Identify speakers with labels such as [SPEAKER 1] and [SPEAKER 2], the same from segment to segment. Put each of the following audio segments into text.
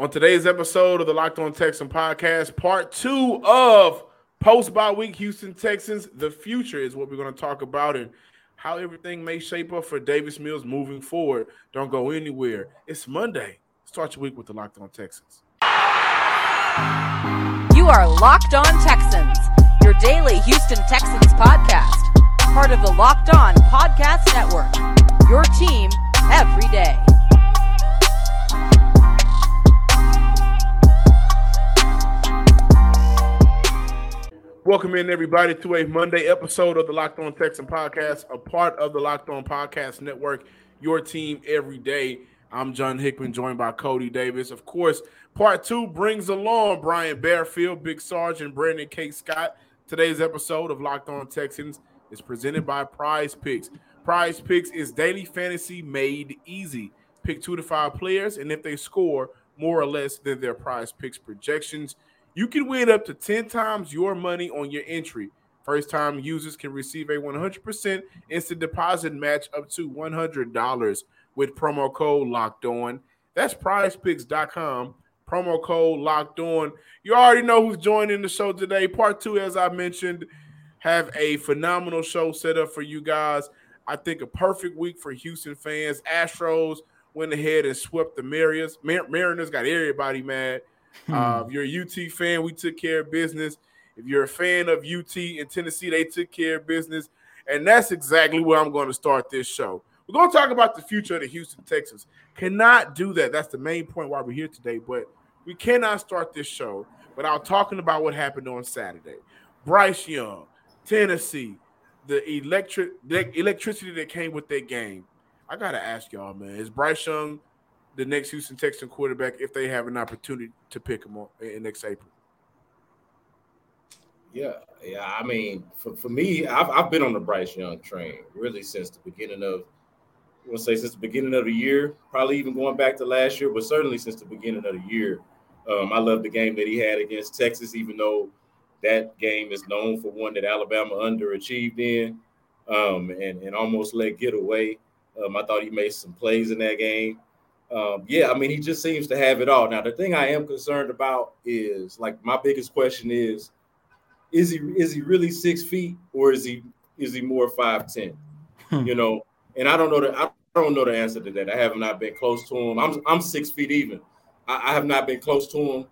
[SPEAKER 1] On today's episode of the Locked On Texan podcast, part two of post bye week Houston Texans, the future is what we're going to talk about and how everything may shape up for Davis Mills moving forward. Don't go anywhere. It's Monday. Start your week with the Locked On Texans.
[SPEAKER 2] You are Locked On Texans, your daily Houston Texans podcast, part of the Locked On Podcast Network. Your team every day.
[SPEAKER 1] Welcome in, everybody, to a Monday episode of the Locked On Texan podcast, a part of the Locked On Podcast Network, your team every day. I'm John Hickman, joined by Cody Davis. Of course, part two brings along Brian Bearfield, Big Sarge, and Brandon K. Scott. Today's episode of Locked On Texans is presented by Prize Picks. Prize Picks is daily fantasy made easy. Pick two to five players, and if they score more or less than their Prize Picks projections, you can win up to 10 times your money on your entry. First time users can receive a 100% instant deposit match up to $100 with promo code locked on. That's prizepicks.com. Promo code locked on. You already know who's joining the show today. Part two, as I mentioned, have a phenomenal show set up for you guys. I think a perfect week for Houston fans. Astros went ahead and swept the Mariners. Mariners got everybody mad. Uh, if you're a UT fan, we took care of business. If you're a fan of UT in Tennessee, they took care of business. And that's exactly where I'm going to start this show. We're going to talk about the future of the Houston Texans. Cannot do that. That's the main point why we're here today. But we cannot start this show without talking about what happened on Saturday. Bryce Young, Tennessee, the electric the electricity that came with that game. I gotta ask y'all, man, is Bryce Young the next Houston Texan quarterback if they have an opportunity to pick him up in next April?
[SPEAKER 3] Yeah, yeah. I mean, for, for me, I've, I've been on the Bryce Young train really since the beginning of, I want to say since the beginning of the year, probably even going back to last year, but certainly since the beginning of the year. Um, I love the game that he had against Texas, even though that game is known for one that Alabama underachieved in um, and, and almost let get away. Um, I thought he made some plays in that game um, yeah, I mean, he just seems to have it all. Now, the thing I am concerned about is like my biggest question is, is he is he really six feet or is he is he more five ten? Hmm. You know, and I don't know that I don't know the answer to that. I have not been close to him. I'm I'm six feet even. I, I have not been close to him,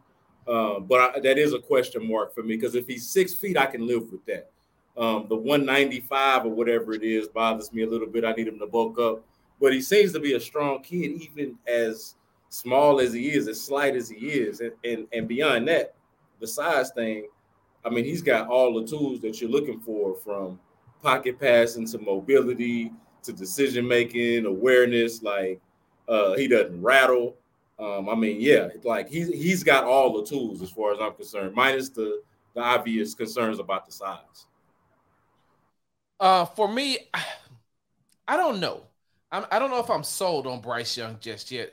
[SPEAKER 3] uh, but I, that is a question mark for me because if he's six feet, I can live with that. Um, the 195 or whatever it is bothers me a little bit. I need him to bulk up but he seems to be a strong kid, even as small as he is, as slight as he is, and and, and beyond that, the size thing. I mean, he's got all the tools that you're looking for, from pocket passing to mobility to decision making, awareness. Like uh, he doesn't rattle. Um, I mean, yeah, like he's he's got all the tools as far as I'm concerned, minus the the obvious concerns about the size.
[SPEAKER 4] Uh, for me, I don't know. I'm, I don't know if I'm sold on Bryce Young just yet.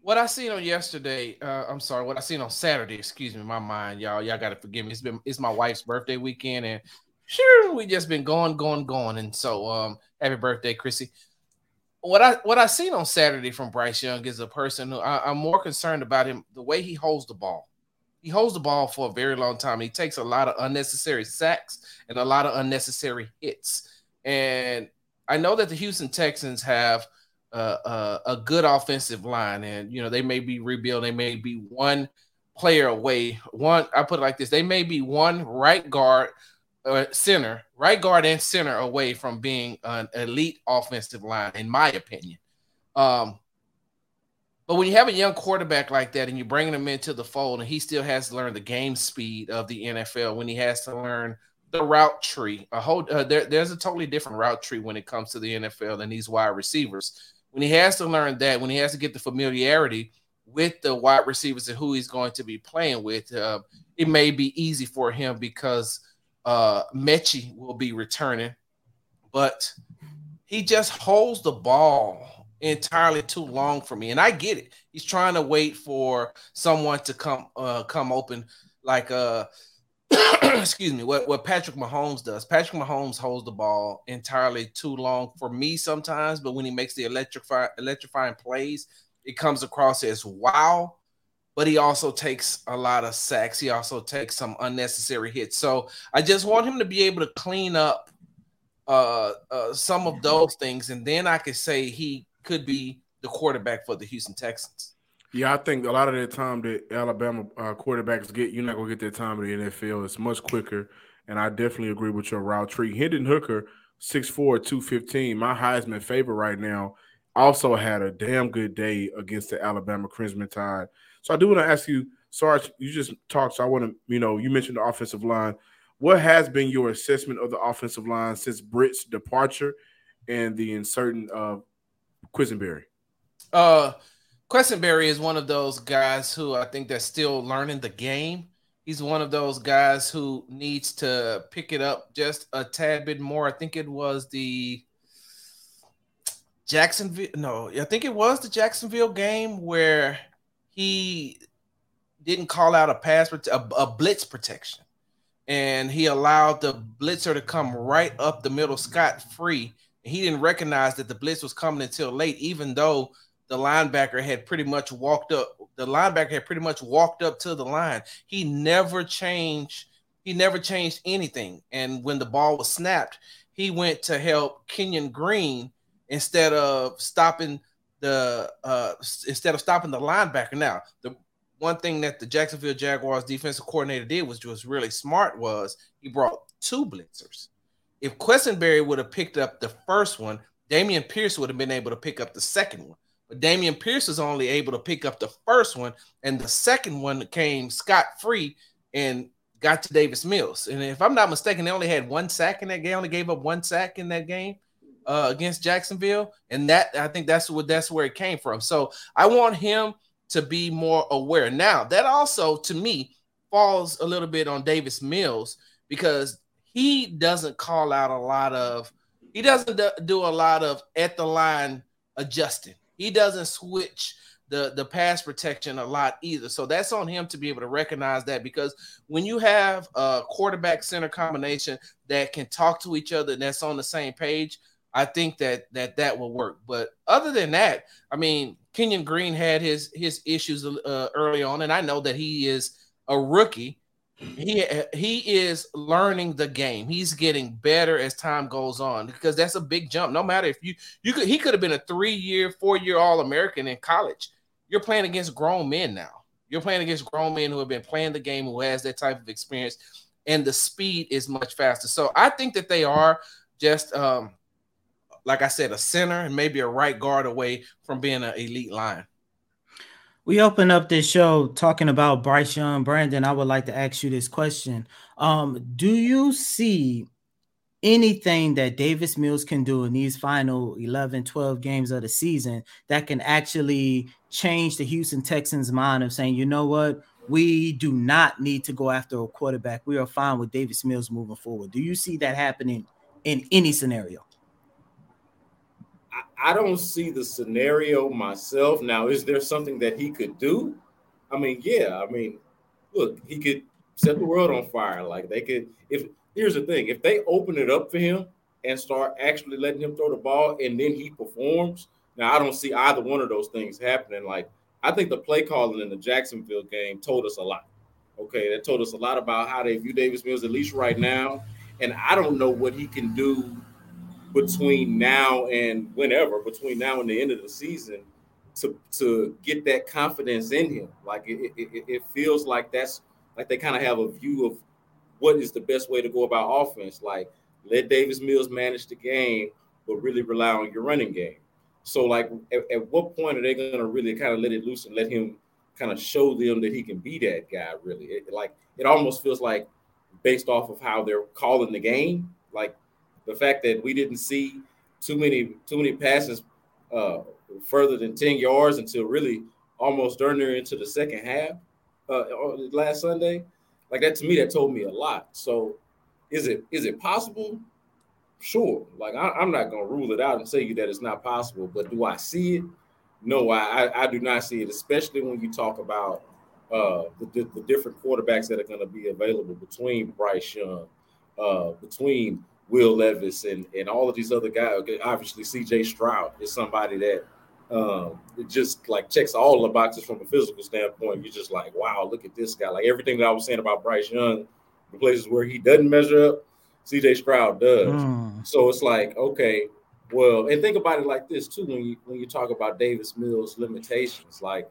[SPEAKER 4] What I seen on yesterday, uh, I'm sorry, what I seen on Saturday, excuse me, my mind, y'all, y'all got to forgive me. It's been it's my wife's birthday weekend, and sure, we just been going, going, going, and so um, happy birthday, Chrissy. What I what I seen on Saturday from Bryce Young is a person who I, I'm more concerned about him the way he holds the ball. He holds the ball for a very long time. He takes a lot of unnecessary sacks and a lot of unnecessary hits. And I know that the Houston Texans have uh, uh, a good offensive line, and you know they may be rebuild. They may be one player away. One, I put it like this: they may be one right guard, uh, center, right guard and center away from being an elite offensive line, in my opinion. Um, but when you have a young quarterback like that and you're bringing him into the fold, and he still has to learn the game speed of the NFL, when he has to learn the route tree. A whole uh, there, there's a totally different route tree when it comes to the NFL than these wide receivers. When he has to learn that, when he has to get the familiarity with the wide receivers and who he's going to be playing with, uh, it may be easy for him because uh, Metchie will be returning, but he just holds the ball entirely too long for me, and I get it. He's trying to wait for someone to come uh, come open, like uh excuse me, what, what Patrick Mahomes does. Patrick Mahomes holds the ball entirely too long for me sometimes, but when he makes the electrify, electrifying plays, it comes across as wow. but he also takes a lot of sacks. He also takes some unnecessary hits. So I just want him to be able to clean up uh, uh, some of those things, and then I could say he could be the quarterback for the Houston Texans.
[SPEAKER 1] Yeah, I think a lot of that time that Alabama uh, quarterbacks get, you're not gonna get that time in the NFL. It's much quicker, and I definitely agree with your route tree. Hendon Hooker, 6'4", 215, my Heisman favorite right now, also had a damn good day against the Alabama Crimson Tide. So I do want to ask you, Sarge, you just talked, so I want to, you know, you mentioned the offensive line. What has been your assessment of the offensive line since Britt's departure and the insertion of Quessenberry?
[SPEAKER 4] Uh, Quessenberry is one of those guys who I think that's still learning the game. He's one of those guys who needs to pick it up just a tad bit more. I think it was the Jacksonville. No, I think it was the Jacksonville game where he didn't call out a pass a, a blitz protection, and he allowed the blitzer to come right up the middle scot free. He didn't recognize that the blitz was coming until late, even though the linebacker had pretty much walked up. The linebacker had pretty much walked up to the line. He never changed. He never changed anything. And when the ball was snapped, he went to help Kenyon Green instead of stopping the uh, instead of stopping the linebacker. Now, the one thing that the Jacksonville Jaguars defensive coordinator did was was really smart was he brought two blitzers. If Quessenberry would have picked up the first one, Dameon Pierce would have been able to pick up the second one. Dameon Pierce was only able to pick up the first one, and the second one came scot free and got to Davis Mills. And if I'm not mistaken, they only had one sack in that game. Only gave up one sack in that game uh, against Jacksonville, and that I think that's what that's where it came from. So I want him to be more aware. Now that also to me falls a little bit on Davis Mills because he doesn't call out a lot of he doesn't do a lot of at the line adjusting. He doesn't switch the the pass protection a lot either. So that's on him to be able to recognize that because when you have a quarterback center combination that can talk to each other that's on the same page, I think that that that will work. But other than that, I mean, Kenyon Green had his his issues uh, early on, and I know that he is a rookie. He he is learning the game. He's getting better as time goes on because that's a big jump. No matter if you you could he could have been a three year, four year All American in college. You're playing against grown men now. You're playing against grown men who have been playing the game, who has that type of experience, and the speed is much faster. So I think that they are just um, like I said, a center and maybe a right guard away from being an elite line.
[SPEAKER 5] We open up this show talking about Bryce Young. Brandon, I would like to ask you this question. Um, do you see anything that Davis Mills can do in these final 11, 12 games of the season that can actually change the Houston Texans' mind of saying, you know what, we do not need to go after a quarterback. We are fine with Davis Mills moving forward. Do you see that happening in any scenario?
[SPEAKER 3] I don't see the scenario myself. Now, is there something that he could do? I mean, yeah. I mean, look, he could set the world on fire. Like they could. If here's the thing, if they open it up for him and start actually letting him throw the ball, and then he performs. Now, I don't see either one of those things happening. Like I think the play calling in the Jacksonville game told us a lot. Okay, that told us a lot about how they view Davis Mills, at least right now. And I don't know what he can do between now and whenever, between now and the end of the season, to to get that confidence in him. Like it, it, it feels like that's like they kind of have a view of what is the best way to go about offense. Like let Davis Mills manage the game, but really rely on your running game. So like at, at what point are they going to really kind of let it loose and let him kind of show them that he can be that guy? Really, it, like it almost feels like based off of how they're calling the game, like the fact that we didn't see too many too many passes uh, further than 10 yards until really almost during into the second half uh, last Sunday. Like that to me, that told me a lot. So is it is it possible? Sure. Like I, am not gonna rule it out and say you that it's not possible, but do I see it? No, I I, I do not see it, especially when you talk about uh, the, the different quarterbacks that are going to be available between Bryce Young, uh, between Will Levis and, and all of these other guys. Obviously, CJ Stroud is somebody that Um, it just like checks all the boxes from a physical standpoint. You're just like, wow, look at this guy. Like everything that I was saying about Bryce Young, the places where he doesn't measure up, CJ Stroud does. Mm. So it's like, okay, well, and think about it like this too when you when you talk about Davis Mills limitations, like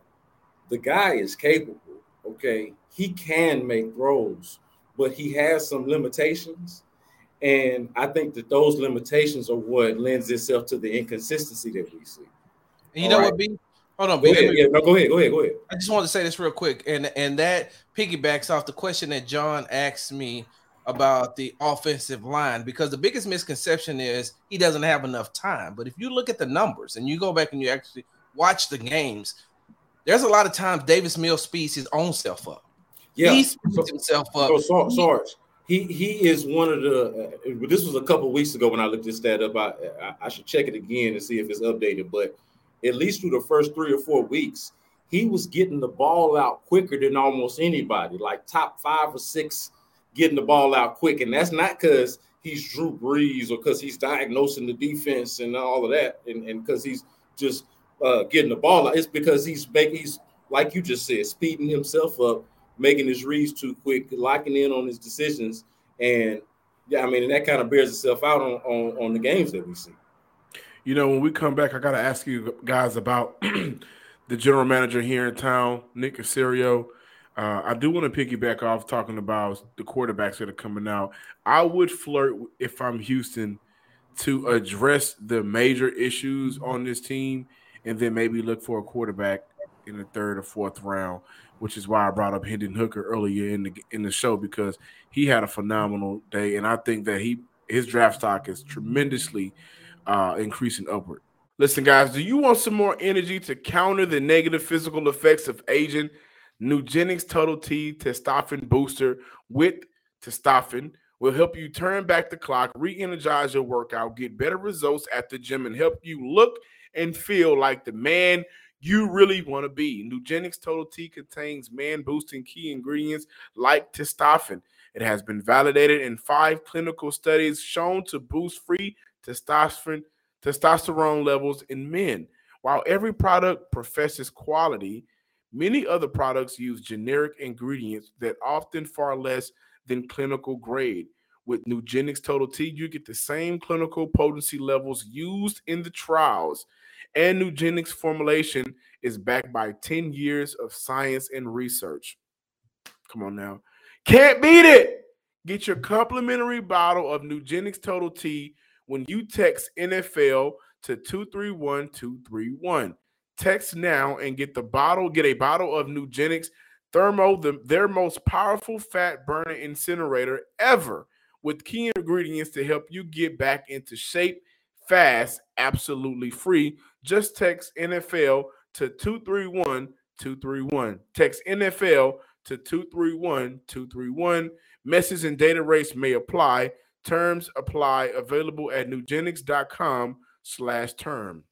[SPEAKER 3] the guy is capable, okay? He can make throws, but he has some limitations. And I think that those limitations are what lends itself to the inconsistency that we see.
[SPEAKER 4] And you All know right? what, B? Hold on,
[SPEAKER 3] go ahead. Yeah, no, go ahead. Go ahead. Go ahead.
[SPEAKER 4] I just wanted to say this real quick, and and that piggybacks off the question that John asked me about the offensive line because the biggest misconception is he doesn't have enough time. But if you look at the numbers and you go back and you actually watch the games, there's a lot of times Davis Mills speeds his own self up.
[SPEAKER 3] Yeah, he speeds so, himself up. So, Sarge, he he is one of the. Uh, this was a couple weeks ago when I looked this stat up. I, I, I should check it again and see if it's updated. But at least through the first three or four weeks, he was getting the ball out quicker than almost anybody, like top five or six getting the ball out quick. And that's not because he's Drew Brees or because he's diagnosing the defense and all of that, and because he's just uh, getting the ball out. It's because he's making he's like you just said, speeding himself up, making his reads too quick, locking in on his decisions, and yeah, I mean, and that kind of bears itself out on, on on the games that we see.
[SPEAKER 1] You know, when we come back, I got to ask you guys about the general manager here in town, Nick Caserio. Uh, I do want to piggyback off talking about the quarterbacks that are coming out. I would flirt if I'm Houston to address the major issues on this team and then maybe look for a quarterback in the third or fourth round, which is why I brought up Hendon Hooker earlier in the in the show because he had a phenomenal day, and I think that he his draft stock is tremendously uh, increasing upward. Listen, guys, do you want some more energy to counter the negative physical effects of aging? Nugenix Total T Testosterone Booster with Testosterone will help you turn back the clock, re-energize your workout, get better results at the gym, and help you look and feel like the man you really want to be. Nugenix Total T contains man-boosting key ingredients like testosterone. It has been validated in five clinical studies shown to boost free testosterone testosterone levels in men. While every product professes quality, Many other products use generic ingredients that often far less than clinical grade. With Nugenix Total T, you get the same clinical potency levels used in the trials. And Nugenix formulation is backed by 10 years of science and research. Come on now. Can't beat it. Get your complimentary bottle of Nugenix Total T when you text NFL to 231231. Text now and get the bottle, get a bottle of Nugenix Thermo, the, their most powerful fat burner incinerator ever, with key ingredients to help you get back into shape fast, absolutely free. Just text NFL to 231 231. Text NFL to 231 231. Message and data rates may apply. Terms apply. Available at nugenix.com slash term.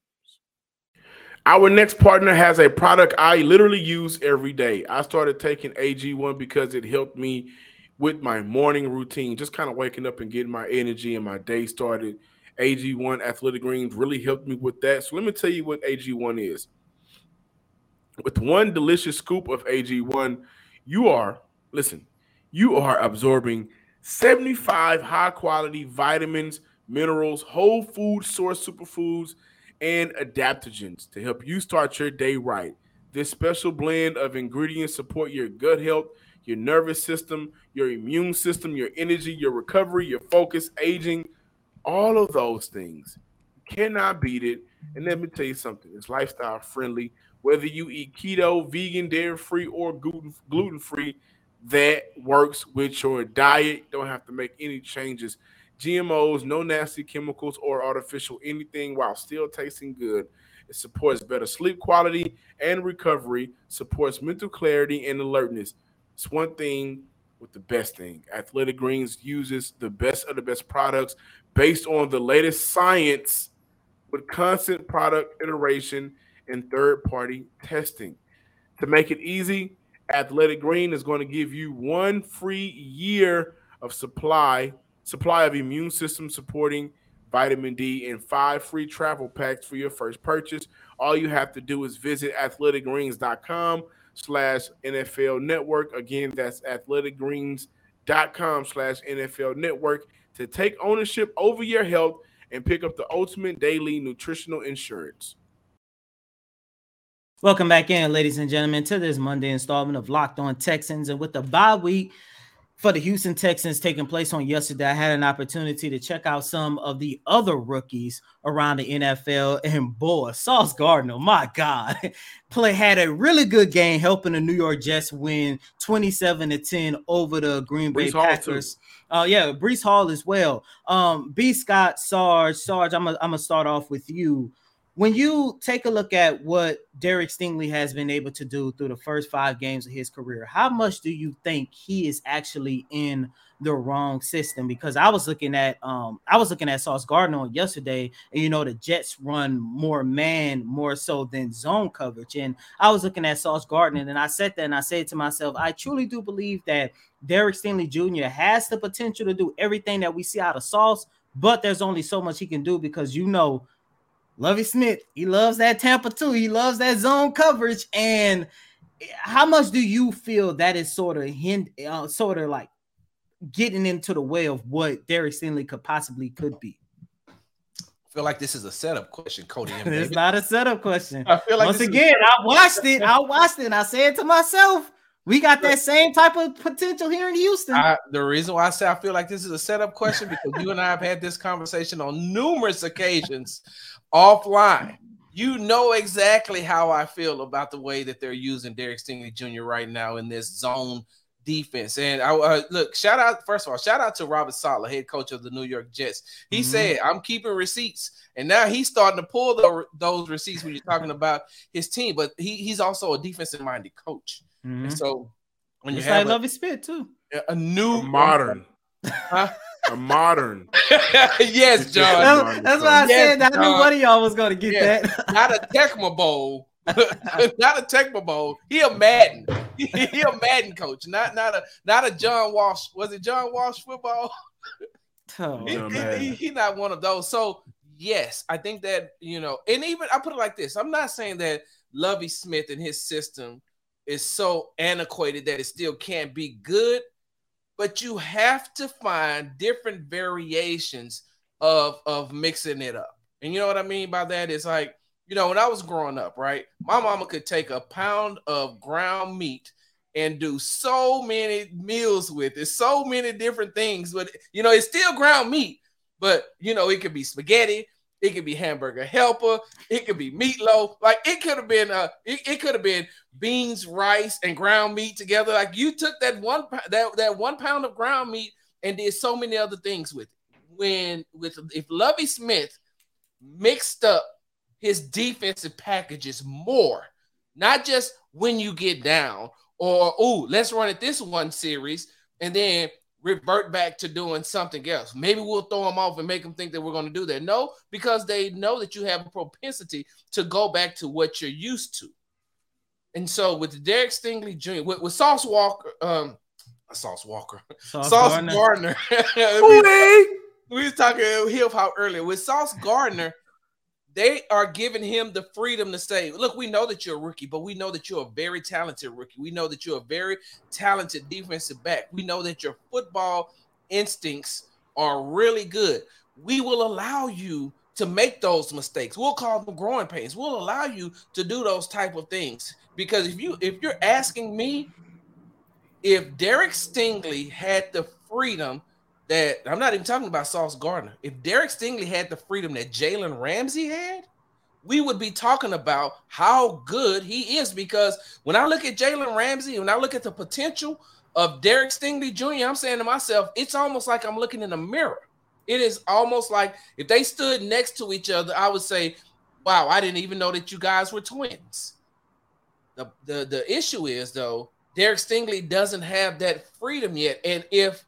[SPEAKER 1] Our next partner has a product I literally use every day. I started taking AG1 because it helped me with my morning routine, just kind of waking up and getting my energy and my day started. AG1 Athletic Greens really helped me with that. So let me tell you what AG1 is. With one delicious scoop of AG1, you are, listen, you are absorbing 75 high quality vitamins, minerals, whole food source superfoods and adaptogens to help you start your day right. This special blend of ingredients support your gut health, your nervous system, your immune system, your energy, your recovery, your focus, aging, all of those things. Cannot beat it. And let me tell you something, it's lifestyle friendly. Whether you eat keto, vegan, dairy free, or gluten free, that works with your diet. Don't have to make any changes GMOs, no nasty chemicals or artificial anything while still tasting good. It supports better sleep quality and recovery, supports mental clarity and alertness. It's one thing with the best thing. Athletic Greens uses the best of the best products based on the latest science with constant product iteration and third party testing. To make it easy, Athletic Green is going to give you one free year of supply supply of immune system supporting vitamin D, and five free travel packs for your first purchase. All you have to do is visit athleticgreens.com slash NFL network. Again, that's athleticgreens.com slash NFL network to take ownership over your health and pick up the ultimate daily nutritional insurance.
[SPEAKER 5] Welcome back in, ladies and gentlemen, to this Monday installment of Locked On Texans. And with the bye week for the Houston Texans taking place on yesterday, I had an opportunity to check out some of the other rookies around the NFL. And boy, Sauce Gardner, my God, play had a really good game helping the New York Jets win 27 to 10 over the Green Bay Packers. Oh uh, yeah, Breece Hall as well. Um, B. Scott, Sarge, Sarge, I'm gonna start off with you when you take a look at what Derek Stingley has been able to do through the first five games of his career, how much do you think he is actually in the wrong system? Because I was looking at um I was looking at Sauce Gardner on yesterday, and you know the Jets run more man more so than zone coverage. And I was looking at Sauce Gardner, and I said that and I said to myself, I truly do believe that Derek Stingley Jr. has the potential to do everything that we see out of Sauce, but there's only so much he can do because you know Lovie Smith, he loves that Tampa 2. He loves that zone coverage. And how much do you feel that is sort of hint, uh, sort of like getting into the way of what Derek Stingley could possibly could be?
[SPEAKER 4] I feel like this is a setup question, Cody.
[SPEAKER 5] it's not a setup question. I feel like once again, is- I watched it. I watched it, and I said to myself, we got that same type of potential here in Houston.
[SPEAKER 4] I, the reason why I say I feel like this is a setup question because you and I have had this conversation on numerous occasions offline. You know exactly how I feel about the way that they're using Derek Stingley Jr. right now in this zone defense. And I uh, look, shout out first of all, shout out to Robert Saleh, head coach of the New York Jets. He mm-hmm. said, "I'm keeping receipts," and now he's starting to pull the, those receipts when you're talking about his team. But he, he's also a defensive minded coach. Mm-hmm. so
[SPEAKER 5] when you have love his spit too,
[SPEAKER 4] a new
[SPEAKER 1] a modern. Huh? A modern.
[SPEAKER 4] yes, John.
[SPEAKER 5] That's, that's why I yes, said I knew one of y'all was going to get yes.
[SPEAKER 4] that. Not a Tecmo Bowl. not a Tecmo Bowl. He a Madden. He, he, a Madden coach. Not not a not a John Walsh. Was it John Walsh football? Oh, he, he, he, not one of those. So yes, I think that you know, and even I put it like this: I'm not saying that Lovie Smith and his system is so antiquated that it still can't be good but you have to find different variations of of mixing it up. And you know what I mean by that? It's like, you know, when I was growing up, right? My mama could take a pound of ground meat and do so many meals with it, so many different things. But you know, it's still ground meat, but you know, it could be spaghetti, it could be hamburger helper. It could be meatloaf. Like it could have been uh it, it could have been beans, rice, and ground meat together. Like you took that one that, that one pound of ground meat and did so many other things with it. When with if Lovie Smith mixed up his defensive packages more, not just when you get down, or oh, let's run it this one series, and then revert back to doing something else. Maybe we'll throw them off and make them think that we're going to do that. No, because they know that you have a propensity to go back to what you're used to. And so with Derek Stingley Jr., with, with Sauce Walker, um, Sauce Walker, Sauce, Sauce Gardner, Gardner. we, we was talking hip hop earlier with Sauce Gardner they are giving him the freedom to say, look, we know that you're a rookie, but we know that you're a very talented rookie. We know that you're a very talented defensive back. We know that your football instincts are really good. We will allow you to make those mistakes. We'll call them growing pains. We'll allow you to do those type of things. Because if you if you're asking me, if Derek Stingley had the freedom that I'm not even talking about Sauce Gardner. If Derek Stingley had the freedom that Jalen Ramsey had, we would be talking about how good he is. Because when I look at Jalen Ramsey, when I look at the potential of Derek Stingley Jr., I'm saying to myself, it's almost like I'm looking in a mirror. It is almost like if they stood next to each other, I would say, Wow, I didn't even know that you guys were twins. The, the, the issue is, though, Derek Stingley doesn't have that freedom yet. And if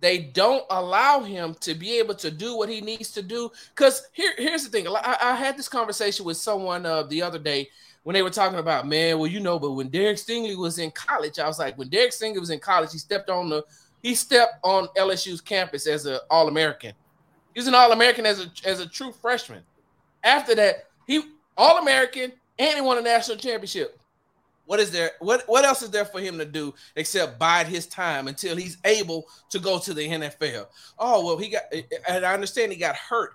[SPEAKER 4] they don't allow him to be able to do what he needs to do. Because here, here's the thing. I, I, had this conversation with someone uh, the other day when they were talking about, man, well, you know, but when Derek Stingley was in college, I was like, when Derek Stingley was in college, he stepped on the he stepped on LSU's campus as an All-American. He was an All American as a as a true freshman. After that, he All American and he won a national championship. What is there? What what else is there for him to do except bide his time until he's able to go to the NFL? Oh well, he got. Eh, eh, and I understand he got hurt,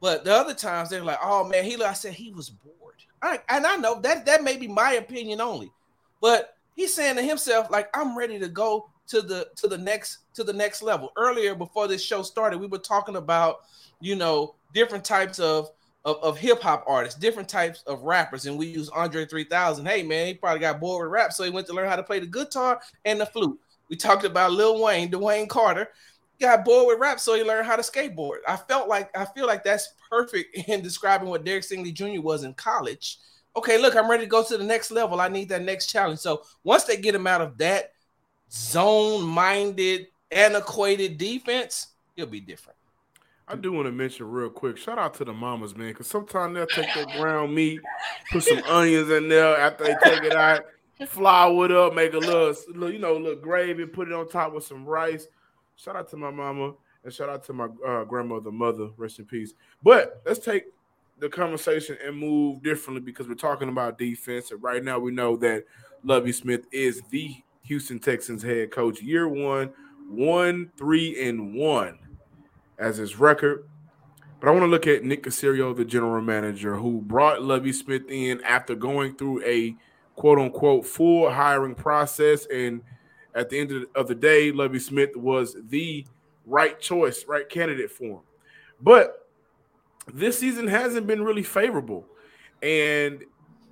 [SPEAKER 4] but the other times they're like, oh man, he. I said he was bored. I, and I know that that may be my opinion only, but he's saying to himself like, I'm ready to go to the to the next to the next level. Earlier before this show started, we were talking about you know different types of of, of hip hop artists, different types of rappers, and we use Andre 3000. Hey man, he probably got bored with rap, so he went to learn how to play the guitar and the flute. We talked about Lil Wayne, Dwayne Carter, got bored with rap, so he learned how to skateboard. I felt like I feel like that's perfect in describing what Derek Stingley Jr. was in college. Okay, look, I'm ready to go to the next level. I need that next challenge. So once they get him out of that zone-minded, antiquated defense, he'll be different.
[SPEAKER 1] I do want to mention real quick. Shout out to the mamas, man, because sometimes they'll take that ground meat, put some onions in there after they take it out, flour it up, make a little, little, you know, little gravy, put it on top with some rice. Shout out to my mama and shout out to my uh, grandmother, mother, rest in peace. But let's take the conversation and move differently because we're talking about defense, and right now we know that Lovie Smith is the Houston Texans head coach. Year one, one, three, and one as his record. But I want to look at Nick Caserio, the general manager, who brought Lovie Smith in after going through a quote unquote full hiring process. And at the end of the day, Lovie Smith was the right choice, right candidate for him. But this season hasn't been really favorable. And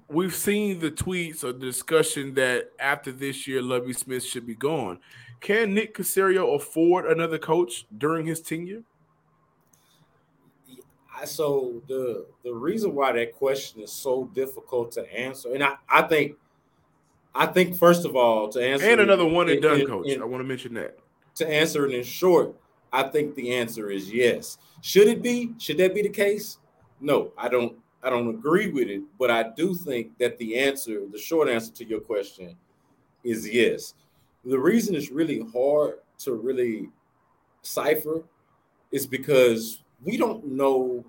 [SPEAKER 1] we've seen the tweets or the discussion that after this year, Lovie Smith should be gone. Can Nick Caserio afford another coach during his tenure?
[SPEAKER 3] So the the reason why that question is so difficult to answer, and I, I think I think first of all to answer
[SPEAKER 1] and another one and done coach. In, I want to mention that
[SPEAKER 3] to answer it in short, I think the answer is yes. Should it be? Should that be the case? No, I don't. I don't agree with it, but I do think that the answer, the short answer to your question, is yes. The reason it's really hard to really cipher is because we don't know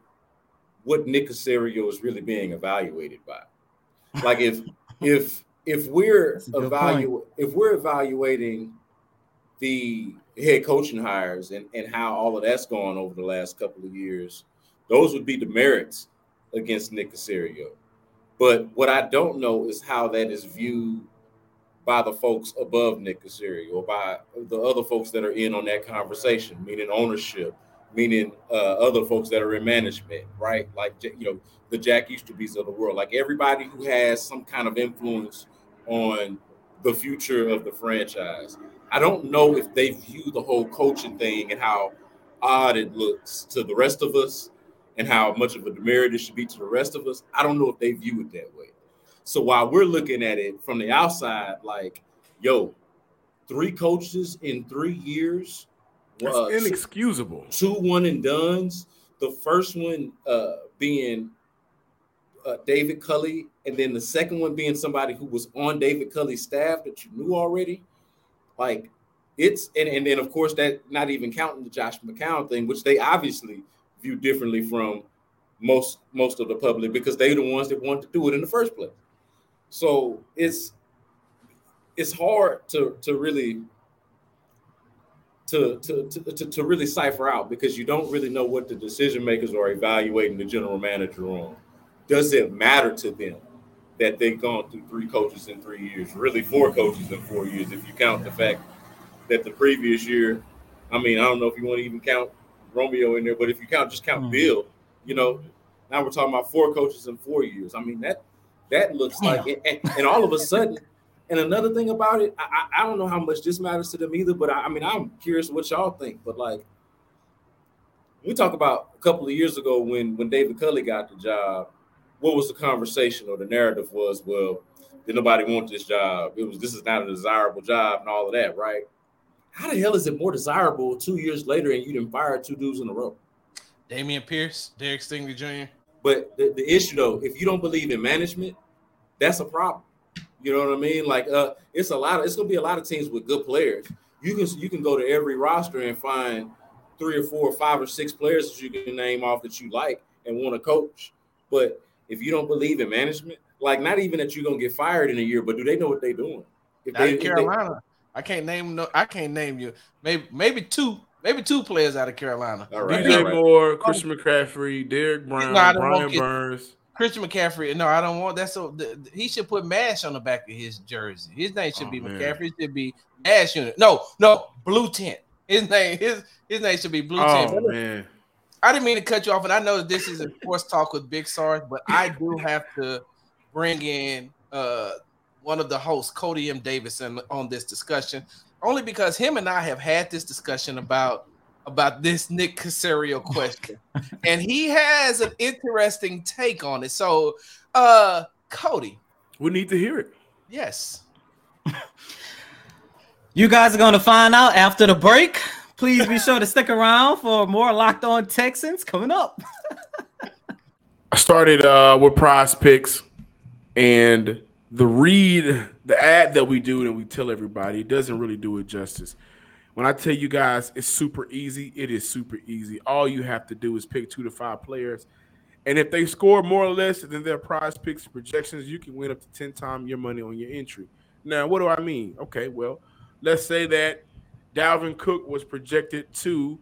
[SPEAKER 3] what Nick Caserio is really being evaluated by. Like if if if we're evaluating if we're evaluating the head coaching hires and, and how all of that's gone over the last couple of years, those would be the merits against Nick Caserio. But what I don't know is how that is viewed by the folks above Nick Caserio or by the other folks that are in on that conversation, meaning ownership, meaning uh, other folks that are in management, right? Like you know the Jack Easterbys of the world, like everybody who has some kind of influence on the future of the franchise. I don't know if they view the whole coaching thing and how odd it looks to the rest of us and how much of a demerit it should be to the rest of us. I don't know if they view it that way. So while we're looking at it from the outside, like, yo, three coaches in three years
[SPEAKER 1] that's uh, inexcusable.
[SPEAKER 3] Two, two one and duns. The first one uh, being uh, David Culley, and then the second one being somebody who was on David Culley's staff that you knew already. Like it's and, and then of course that not even counting the Josh McCown thing, which they obviously view differently from most most of the public because they're the ones that want to do it in the first place. So it's it's hard to to really to, to, to, to, really cipher out because you don't really know what the decision makers are evaluating the general manager on. Does it matter to them that they've gone through three coaches in three years, really four coaches in four years, if you count the fact that the previous year, I mean, I don't know if you want to even count Romeo in there, but if you count just count mm. Bill, you know, now we're talking about four coaches in four years. I mean, that that looks like and, and all of a sudden and another thing about it, I, I don't know how much this matters to them either, but I, I mean, I'm curious what y'all think. But like, we talk about a couple of years ago when when David Culley got the job, what was the conversation or the narrative was? Well, did nobody want this job? It was this is not a desirable job and all of that, right? How the hell is it more desirable two years later and you didn't fire two dudes in a row?
[SPEAKER 4] Dameon Pierce, Derek Stingley Jr.
[SPEAKER 3] But the, the issue though, if you don't believe in management, that's a problem. You know what I mean? Like uh it's a lot of it's gonna be a lot of teams with good players. You can you can go to every roster and find three or four or five or six players that you can name off that you like and want to coach. But if you don't believe in management, like not even that you're gonna get fired in a year, but do they know what they're doing?
[SPEAKER 4] If they, Carolina, they, I can't name no. I can't name you. Maybe maybe two. Maybe two players out of Carolina.
[SPEAKER 1] All right. DJ right. Moore, Christian McCaffrey, Derrick Brown, Brian Burns.
[SPEAKER 4] Christian McCaffrey. No, I don't want that. So the, he should put Mash on the back of his jersey. His name should oh, be man. McCaffrey. It should be Mash Unit. No, no, Blue Tent. His name, his his name should be Blue oh, Tent. man. I didn't mean to cut you off, and I know that this is a sports talk with Big Sarge, but I do have to bring in uh one of the hosts, Cody M. Davidson, on this discussion, only because him and I have had this discussion about about this Nick Caserio question, and he has an interesting take on it. So, uh, Cody,
[SPEAKER 1] we need to hear it.
[SPEAKER 4] Yes.
[SPEAKER 5] You guys are going to find out after the break. Please be sure to stick around for more Locked On Texans coming up.
[SPEAKER 1] I started uh, with prize picks and the read, the ad that we do and we tell everybody, it doesn't really do it justice. When I tell you guys it's super easy, it is super easy. All you have to do is pick two to five players. And if they score more or less than their prize picks projections, you can win up to 10 times your money on your entry. Now, what do I mean? Okay, well, let's say that Dalvin Cook was projected to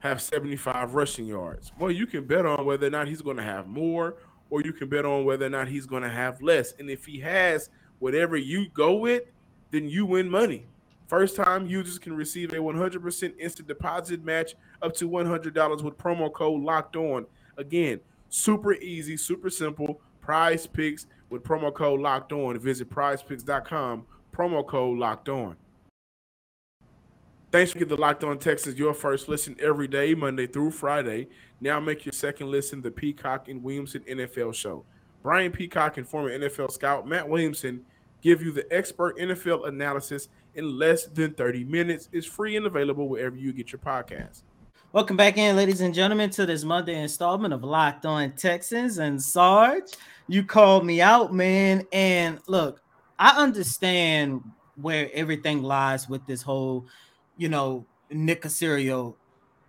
[SPEAKER 1] have 75 rushing yards. Well, you can bet on whether or not he's going to have more or you can bet on whether or not he's going to have less. And if he has whatever you go with, then you win money. First time users can receive a 100% instant deposit match up to $100 with promo code locked on. Again, super easy, super simple. Prize picks with promo code locked on. Visit prizepicks.com, promo code locked on. Thanks for getting the Locked On Texas your first listen every day, Monday through Friday. Now make your second listen the Peacock and Williamson NFL show. Brian Peacock and former NFL scout Matt Williamson give you the expert NFL analysis in less than 30 minutes. It's free and available wherever you get your podcast.
[SPEAKER 5] Welcome back in, ladies and gentlemen, to this Monday installment of Locked On Texans. And Sarge, you called me out, man. And look, I understand where everything lies with this whole – you know, Nick Caserio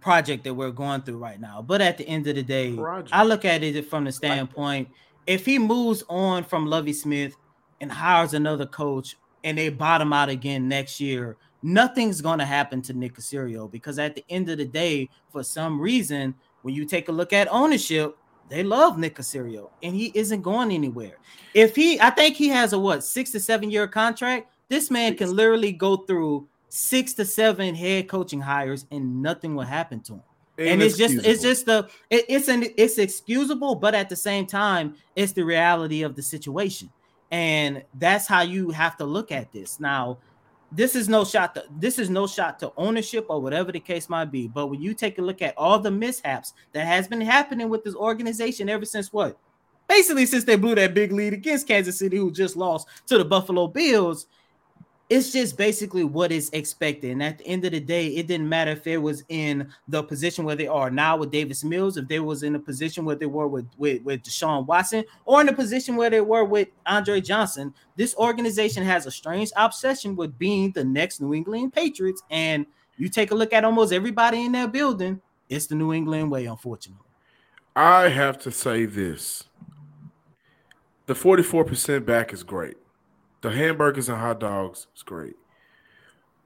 [SPEAKER 5] project that we're going through right now. But at the end of the day, project. I look at it from the standpoint if he moves on from Lovie Smith and hires another coach and they bottom out again next year, nothing's going to happen to Nick Caserio because at the end of the day, for some reason, when you take a look at ownership, they love Nick Caserio and he isn't going anywhere. If he, I think he has a what six to seven year contract. This man can literally go through six to seven head coaching hires and nothing will happen to him. And it's just it's just the it, it's an it's excusable, but at the same time, it's the reality of the situation. And that's how you have to look at this. Now, this is no shot to this is no shot to ownership or whatever the case might be. But when you take a look at all the mishaps that has been happening with this organization ever since what? Basically, since they blew that big lead against Kansas City, who just lost to the Buffalo Bills, it's just basically what is expected. And at the end of the day, it didn't matter if it was in the position where they are now with Davis Mills, if they was in a position where they were with, with, with Deshaun Watson, or in a position where they were with Andre Johnson. This organization has a strange obsession with being the next New England Patriots. And you take a look at almost everybody in that building, it's the New England way, unfortunately.
[SPEAKER 1] I have to say this. The 44% back is great. The hamburgers and hot dogs is great.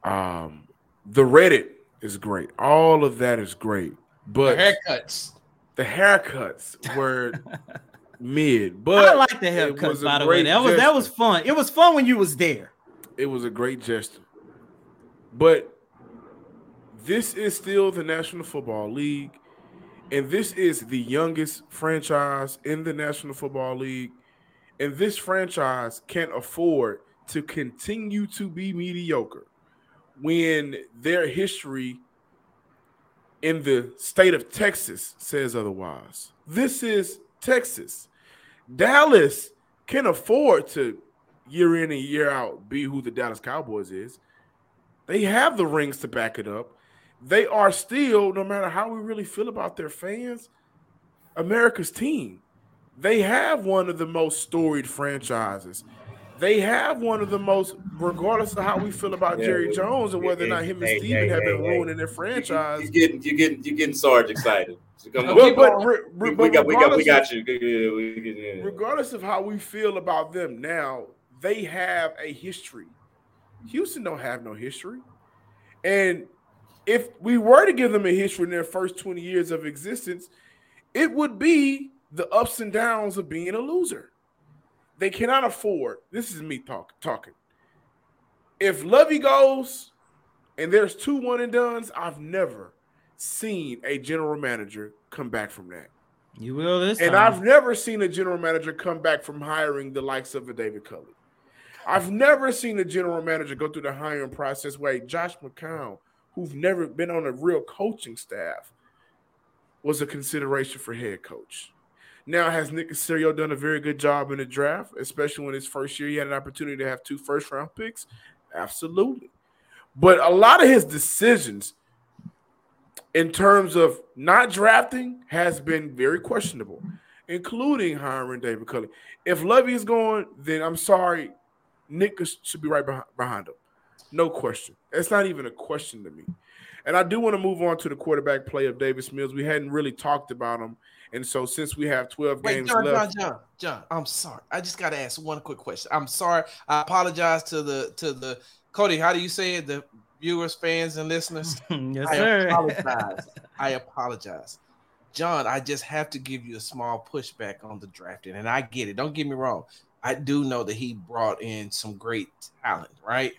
[SPEAKER 1] Um, the Reddit is great. All of that is great. But
[SPEAKER 4] the haircuts,
[SPEAKER 1] the haircuts were mid. But
[SPEAKER 5] I like the haircuts. By the way, that was gesture. that was fun. It was fun when you was there.
[SPEAKER 1] It was a great gesture. But this is still the National Football League, and this is the youngest franchise in the National Football League and this franchise can't afford to continue to be mediocre when their history in the state of Texas says otherwise. This is Texas. Dallas can afford to year in and year out be who the Dallas Cowboys is. They have the rings to back it up. They are still, no matter how we really feel about their fans, America's team they have one of the most storied franchises they have one of the most, regardless of how we feel about
[SPEAKER 3] Yeah,
[SPEAKER 1] Jerry Jones and whether or not him and
[SPEAKER 3] Hey,
[SPEAKER 1] Steven
[SPEAKER 3] hey,
[SPEAKER 1] have been
[SPEAKER 3] hey, hey.
[SPEAKER 1] ruining their franchise.
[SPEAKER 3] You're getting you getting you getting Sarge excited. So come on.
[SPEAKER 1] Well, but,
[SPEAKER 4] on.
[SPEAKER 1] re-
[SPEAKER 3] we,
[SPEAKER 1] re-
[SPEAKER 3] we got we got we got you. Yeah,
[SPEAKER 1] regardless of how we feel about them now, they have a history. Houston don't have no history. And if we were to give them a history in their first 20 years of existence, it would be the ups and downs of being a loser. They cannot afford. This is me talk, talking. If Lovie goes and there's two one and duns, I've never seen a general manager come back from that.
[SPEAKER 5] You will this
[SPEAKER 1] And
[SPEAKER 5] time.
[SPEAKER 1] I've never seen a general manager come back from hiring the likes of a David Culley. I've never seen a general manager go through the hiring process where Josh McCown, who's never been on a real coaching staff, was a consideration for head coach. Now, has Nick Caserio done a very good job in the draft, especially when his first year he had an opportunity to have two first round picks? Absolutely. But a lot of his decisions in terms of not drafting has been very questionable, including hiring David Culley. If Lovie is going, then I'm sorry, Nick should be right behind, behind him. No question. It's not even a question to me. And I do want to move on to the quarterback play of Davis Mills. We hadn't really talked about him. And so since we have 12
[SPEAKER 4] Wait,
[SPEAKER 1] games
[SPEAKER 4] John, John, John, John. I'm sorry. I just got to ask one quick question. I'm sorry. I apologize to the to the Coty. How do you say it? The viewers, fans, and listeners.
[SPEAKER 5] yes,
[SPEAKER 4] I
[SPEAKER 5] sir.
[SPEAKER 4] apologize. I apologize. John, I just have to give you a small pushback on the drafting. And I get it. Don't get me wrong. I do know that he brought in some great talent, right?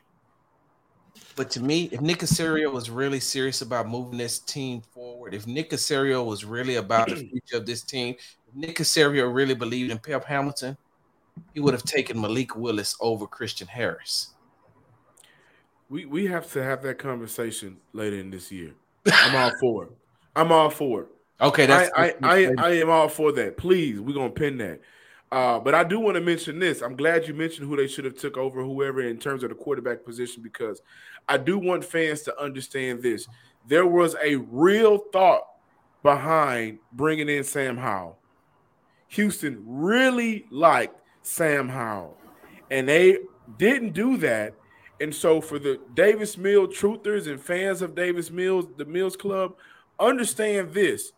[SPEAKER 4] But to me, if Nick Caserio was really serious about moving this team forward, if Nick Caserio was really about the future of this team, if Nick Caserio really believed in Pep Hamilton, he would have taken Malik Willis over Christian Harris.
[SPEAKER 1] we, we have to have that conversation later in this year. I'm all for it. I'm all for it.
[SPEAKER 4] Okay, that's
[SPEAKER 1] I, I, I, I am all for that. Please, we're gonna pin that. Uh, but I do want to mention this. I'm glad you mentioned who they should have took over, whoever in terms of the quarterback position, because I do want fans to understand this. There was a real thought behind bringing in Sam Howell. Houston really liked Sam Howell, and they didn't do that. And so, for the Davis Mills truthers and fans of Davis Mills, the Mills Club, understand this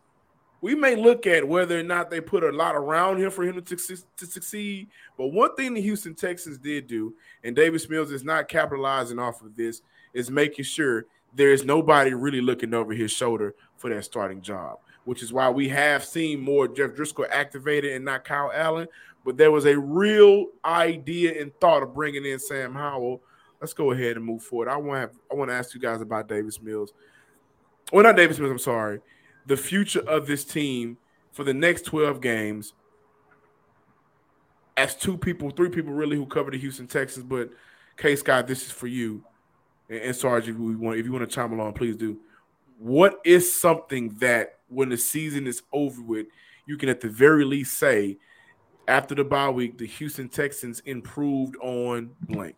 [SPEAKER 1] we may look at whether or not they put a lot around him for him to, to succeed. But one thing the Houston Texans did do, and Davis Mills is not capitalizing off of this, is making sure there is nobody really looking over his shoulder for that starting job, which is why we have seen more Jeff Driskel activated and not Kyle Allen. But there was a real idea and thought of bringing in Sam Howell. Let's go ahead and move forward. I want I want to ask you guys about Davis Mills. Well, not Davis Mills. I'm sorry the future of this team for the next 12 games as two people, three people really who cover the Houston Texans. But K Scott, this is for you. And, and Sarge, if you want if you want to chime along, please do. What is something that when the season is over with, you can at the very least say after the bye week, the Houston Texans improved on blank?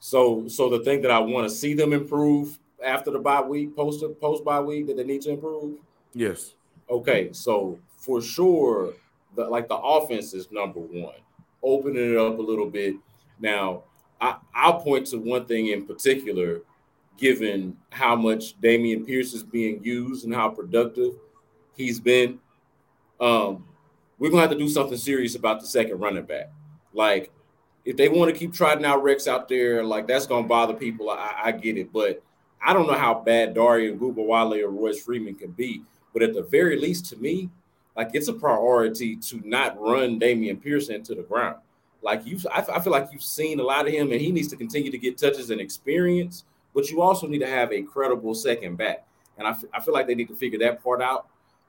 [SPEAKER 3] So, so the thing that I want to see them improve after the bye week, post post bye week, that they need to improve.
[SPEAKER 1] Yes.
[SPEAKER 3] Okay, so for sure, the like the offense is number one. Opening it up a little bit. Now, I, I'll point to one thing in particular, given how much Dameon Pierce is being used and how productive he's been. Um, we're gonna have to do something serious about the second running back. Like, if they want to keep trotting out Rex out there, like that's gonna bother people. I, I get it, but I don't know how bad Dare Ogunbowale or Royce Freeman can be. But at the very least, to me, like it's a priority to not run Dameon Pearson into the ground. Like you, I, I feel like you've seen a lot of him, and he needs to continue to get touches and experience. But you also need to have a credible second back, and I, f- I feel like they need to figure that part out.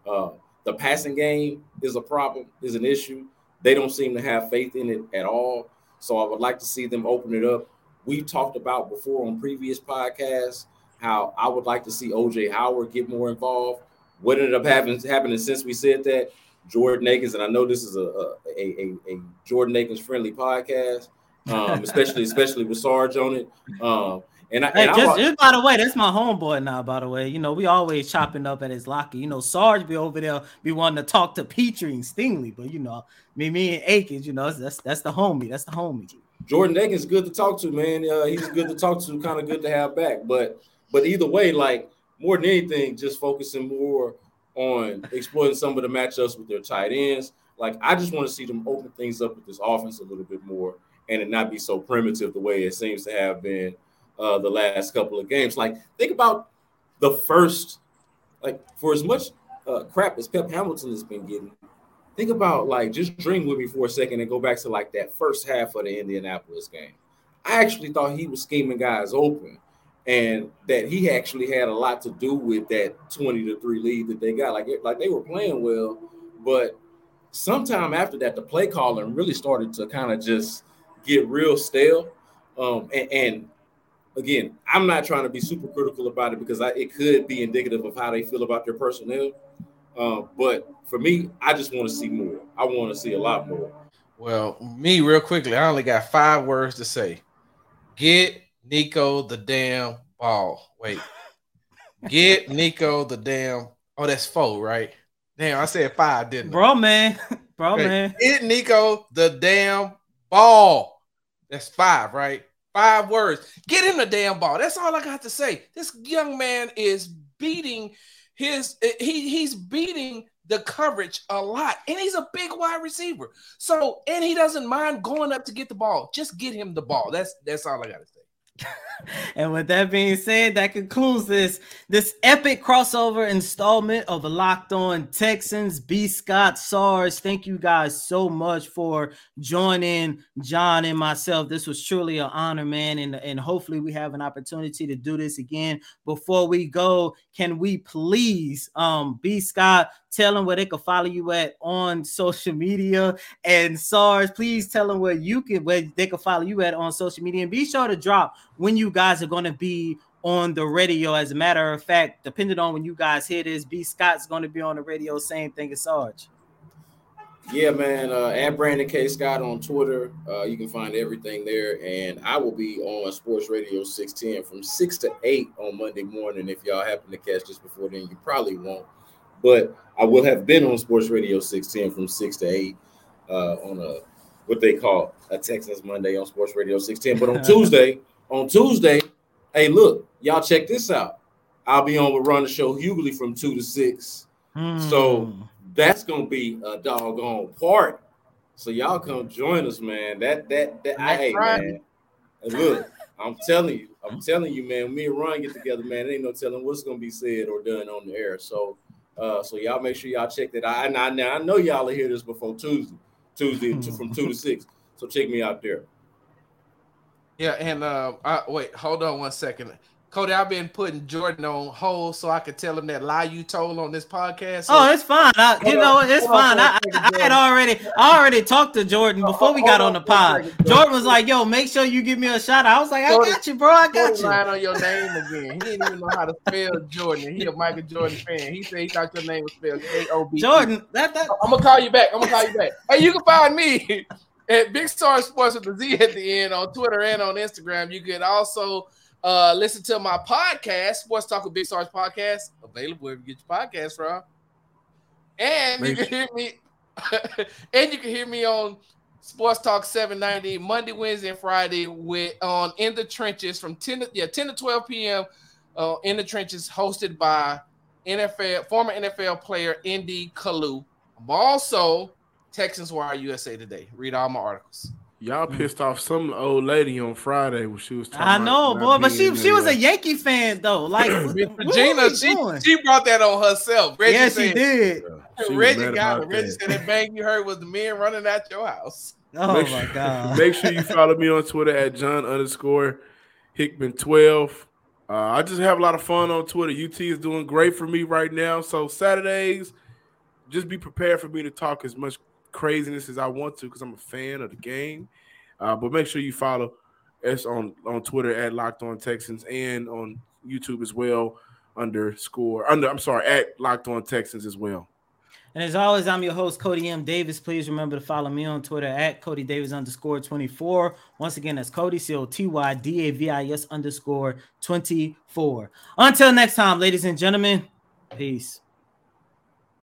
[SPEAKER 3] Uh, the passing game is a problem, is an issue. They don't seem to have faith in it at all. So I would like to see them open it up. We've talked about before on previous podcasts how I would like to see OJ Howard get more involved. What ended up happening happening since we said that? Jordan Akins, and I know this is a a, a, a Jordan Akins friendly podcast, um, especially especially with Sarge on it. Um, And, I,
[SPEAKER 5] Hey,
[SPEAKER 3] and
[SPEAKER 5] just,
[SPEAKER 3] I'm,
[SPEAKER 5] just by the way, that's my homeboy now. By the way, you know we always chopping up at his locker. You know Sarge be over there, be wanting to talk to Pitre and Stingley, but you know me, me and Akins, you know that's that's the homie. That's the homie.
[SPEAKER 3] Jordan Akins good to talk to, man. Uh, he's good to talk to, kind of good to have back. But but either way, like more than anything, just focusing more on exploiting some of the matchups with their tight ends. Like I just want to see them open things up with this offense a little bit more, and it not be so primitive the way it seems to have been uh, the last couple of games. Like think about the first, like for as much uh, crap as Pep Hamilton has been getting, think about like just dream with me for a second and go back to like that first half of the Indianapolis game. I actually thought he was scheming guys open and that he actually had a lot to do with that 20 to 3 lead that they got. Like, like they were playing well, but sometime after that, the play calling really started to kind of just get real stale. Um, and, and again, I'm not trying to be super critical about it because I, it could be indicative of how they feel about their personnel. Uh, but for me, I just want to see more. I want to see a lot more.
[SPEAKER 4] Well, me real quickly, I only got five words to say. Get Nico the damn ball. Wait. Get Nico the damn. Oh, that's four, right? Damn, I said five, didn't I?
[SPEAKER 5] Bro, man, bro,
[SPEAKER 4] Okay.
[SPEAKER 5] man.
[SPEAKER 4] Get Nico the damn ball. That's five, right? Five words. Get him the damn ball. That's all I got to say. This young man is beating his he he's beating the coverage a lot, and he's a big wide receiver. So, and he doesn't mind going up to get the ball. Just get him the ball. That's that's all I got to say.
[SPEAKER 5] And with that being said, that concludes this this epic crossover installment of Locked On Texans. B. Scott Sarge, thank you guys so much for joining John and myself. This was truly an honor, man, and and hopefully we have an opportunity to do this again. Before we go, can we please, um, B. Scott, tell them where they can follow you at on social media, and Sarge, please tell them where you can where they can follow you at on social media, and be sure to drop when you guys are going to be on the radio. As a matter of fact, depending on when you guys hear this, B Scott's going to be on the radio. Same thing as Sarge.
[SPEAKER 3] Yeah, man. Uh, at Brandon K. Scott on Twitter. Uh, you can find everything there. And I will be on Sports Radio 610 from 6 to 8 on Monday morning. If y'all happen to catch this before then, you probably won't. But I will have been on Sports Radio 610 from 6 to 8 uh, on a what they call a Texas Monday on Sports Radio 610. But on Tuesday, on Tuesday, hey, look, y'all check this out. I'll be on with Run the Show Hughley from 2 to 6. So
[SPEAKER 5] Hmm.
[SPEAKER 3] that's gonna be a doggone party. So y'all come join us, man. That that that I man. Hey, look, I'm telling you, I'm telling you, man. Me and Ron get together, man. There ain't no telling what's gonna be said or done on the air. So, uh, so y'all make sure y'all check that. I now, now I know y'all will hear this before Tuesday, Tuesday to, from two to six. So check me out there.
[SPEAKER 4] Yeah, and uh, I, wait, hold on one second. Coty, I've been putting Jordan on hold so I could tell him that lie you told on this podcast. So-
[SPEAKER 5] Oh, it's fine. I, you know, it's fine.
[SPEAKER 4] a
[SPEAKER 5] I, I, I had already, I already talked to Jordan before we got
[SPEAKER 4] on
[SPEAKER 5] the pod.
[SPEAKER 4] Jordan.
[SPEAKER 5] Was like, "Yo, make sure you give me a shout out." I was like, "I got you, bro. I got you."
[SPEAKER 4] lying on your name again. He didn't even know how to spell Jordan. He a Michael Jordan fan. He said he thought your name was spelled J O B.
[SPEAKER 5] Jordan, that that
[SPEAKER 4] I'm gonna call you back. I'm gonna call you back. Hey, you can find me at Big Star Sports with the Z at the end on Twitter and on Instagram. You can also uh, listen to my podcast, Sports Talk with Big Stars Podcast, available wherever you get your podcast from. And you can hear me, and you can hear me on Sports Talk 790 Monday, Wednesday, and Friday with on In the Trenches from 10 to yeah 10 to 12 p.m. Uh, in the trenches, hosted by NFL former NFL player N.D. Kalu. I'm also Texans Wire USA Today. Read all my articles.
[SPEAKER 1] Y'all pissed off some old lady on Friday when she was talking
[SPEAKER 5] I know, boy, but she she was a. Yankee fan though. Like, what,
[SPEAKER 4] Miss
[SPEAKER 5] what
[SPEAKER 4] Regina, she,
[SPEAKER 5] doing?
[SPEAKER 4] she brought that on herself. Reggie
[SPEAKER 5] yeah, she did.
[SPEAKER 1] She
[SPEAKER 4] Reggie got it. Reggie
[SPEAKER 1] that.
[SPEAKER 4] said that bang you heard was the men running at your house.
[SPEAKER 5] Oh
[SPEAKER 1] Make
[SPEAKER 5] my
[SPEAKER 1] sure-
[SPEAKER 5] god.
[SPEAKER 1] Make sure you follow me on Twitter at John underscore Hickman twelve. Uh, I just have a lot of fun on Twitter. UT is doing great for me right now. So Saturdays, just be prepared for me to talk as much craziness as I want to because I'm a fan of the game. Uh, but make sure you follow us on on Twitter at Locked On Texans and on YouTube as well underscore under. I'm sorry at Locked On Texans as well.
[SPEAKER 5] And as always, I'm your host, Coty M. Davis. Please remember to follow me on Twitter at Coty Davis underscore 24. Once again, that's Coty, C O T Y D A V I S underscore 24. Until next time, ladies and gentlemen, peace.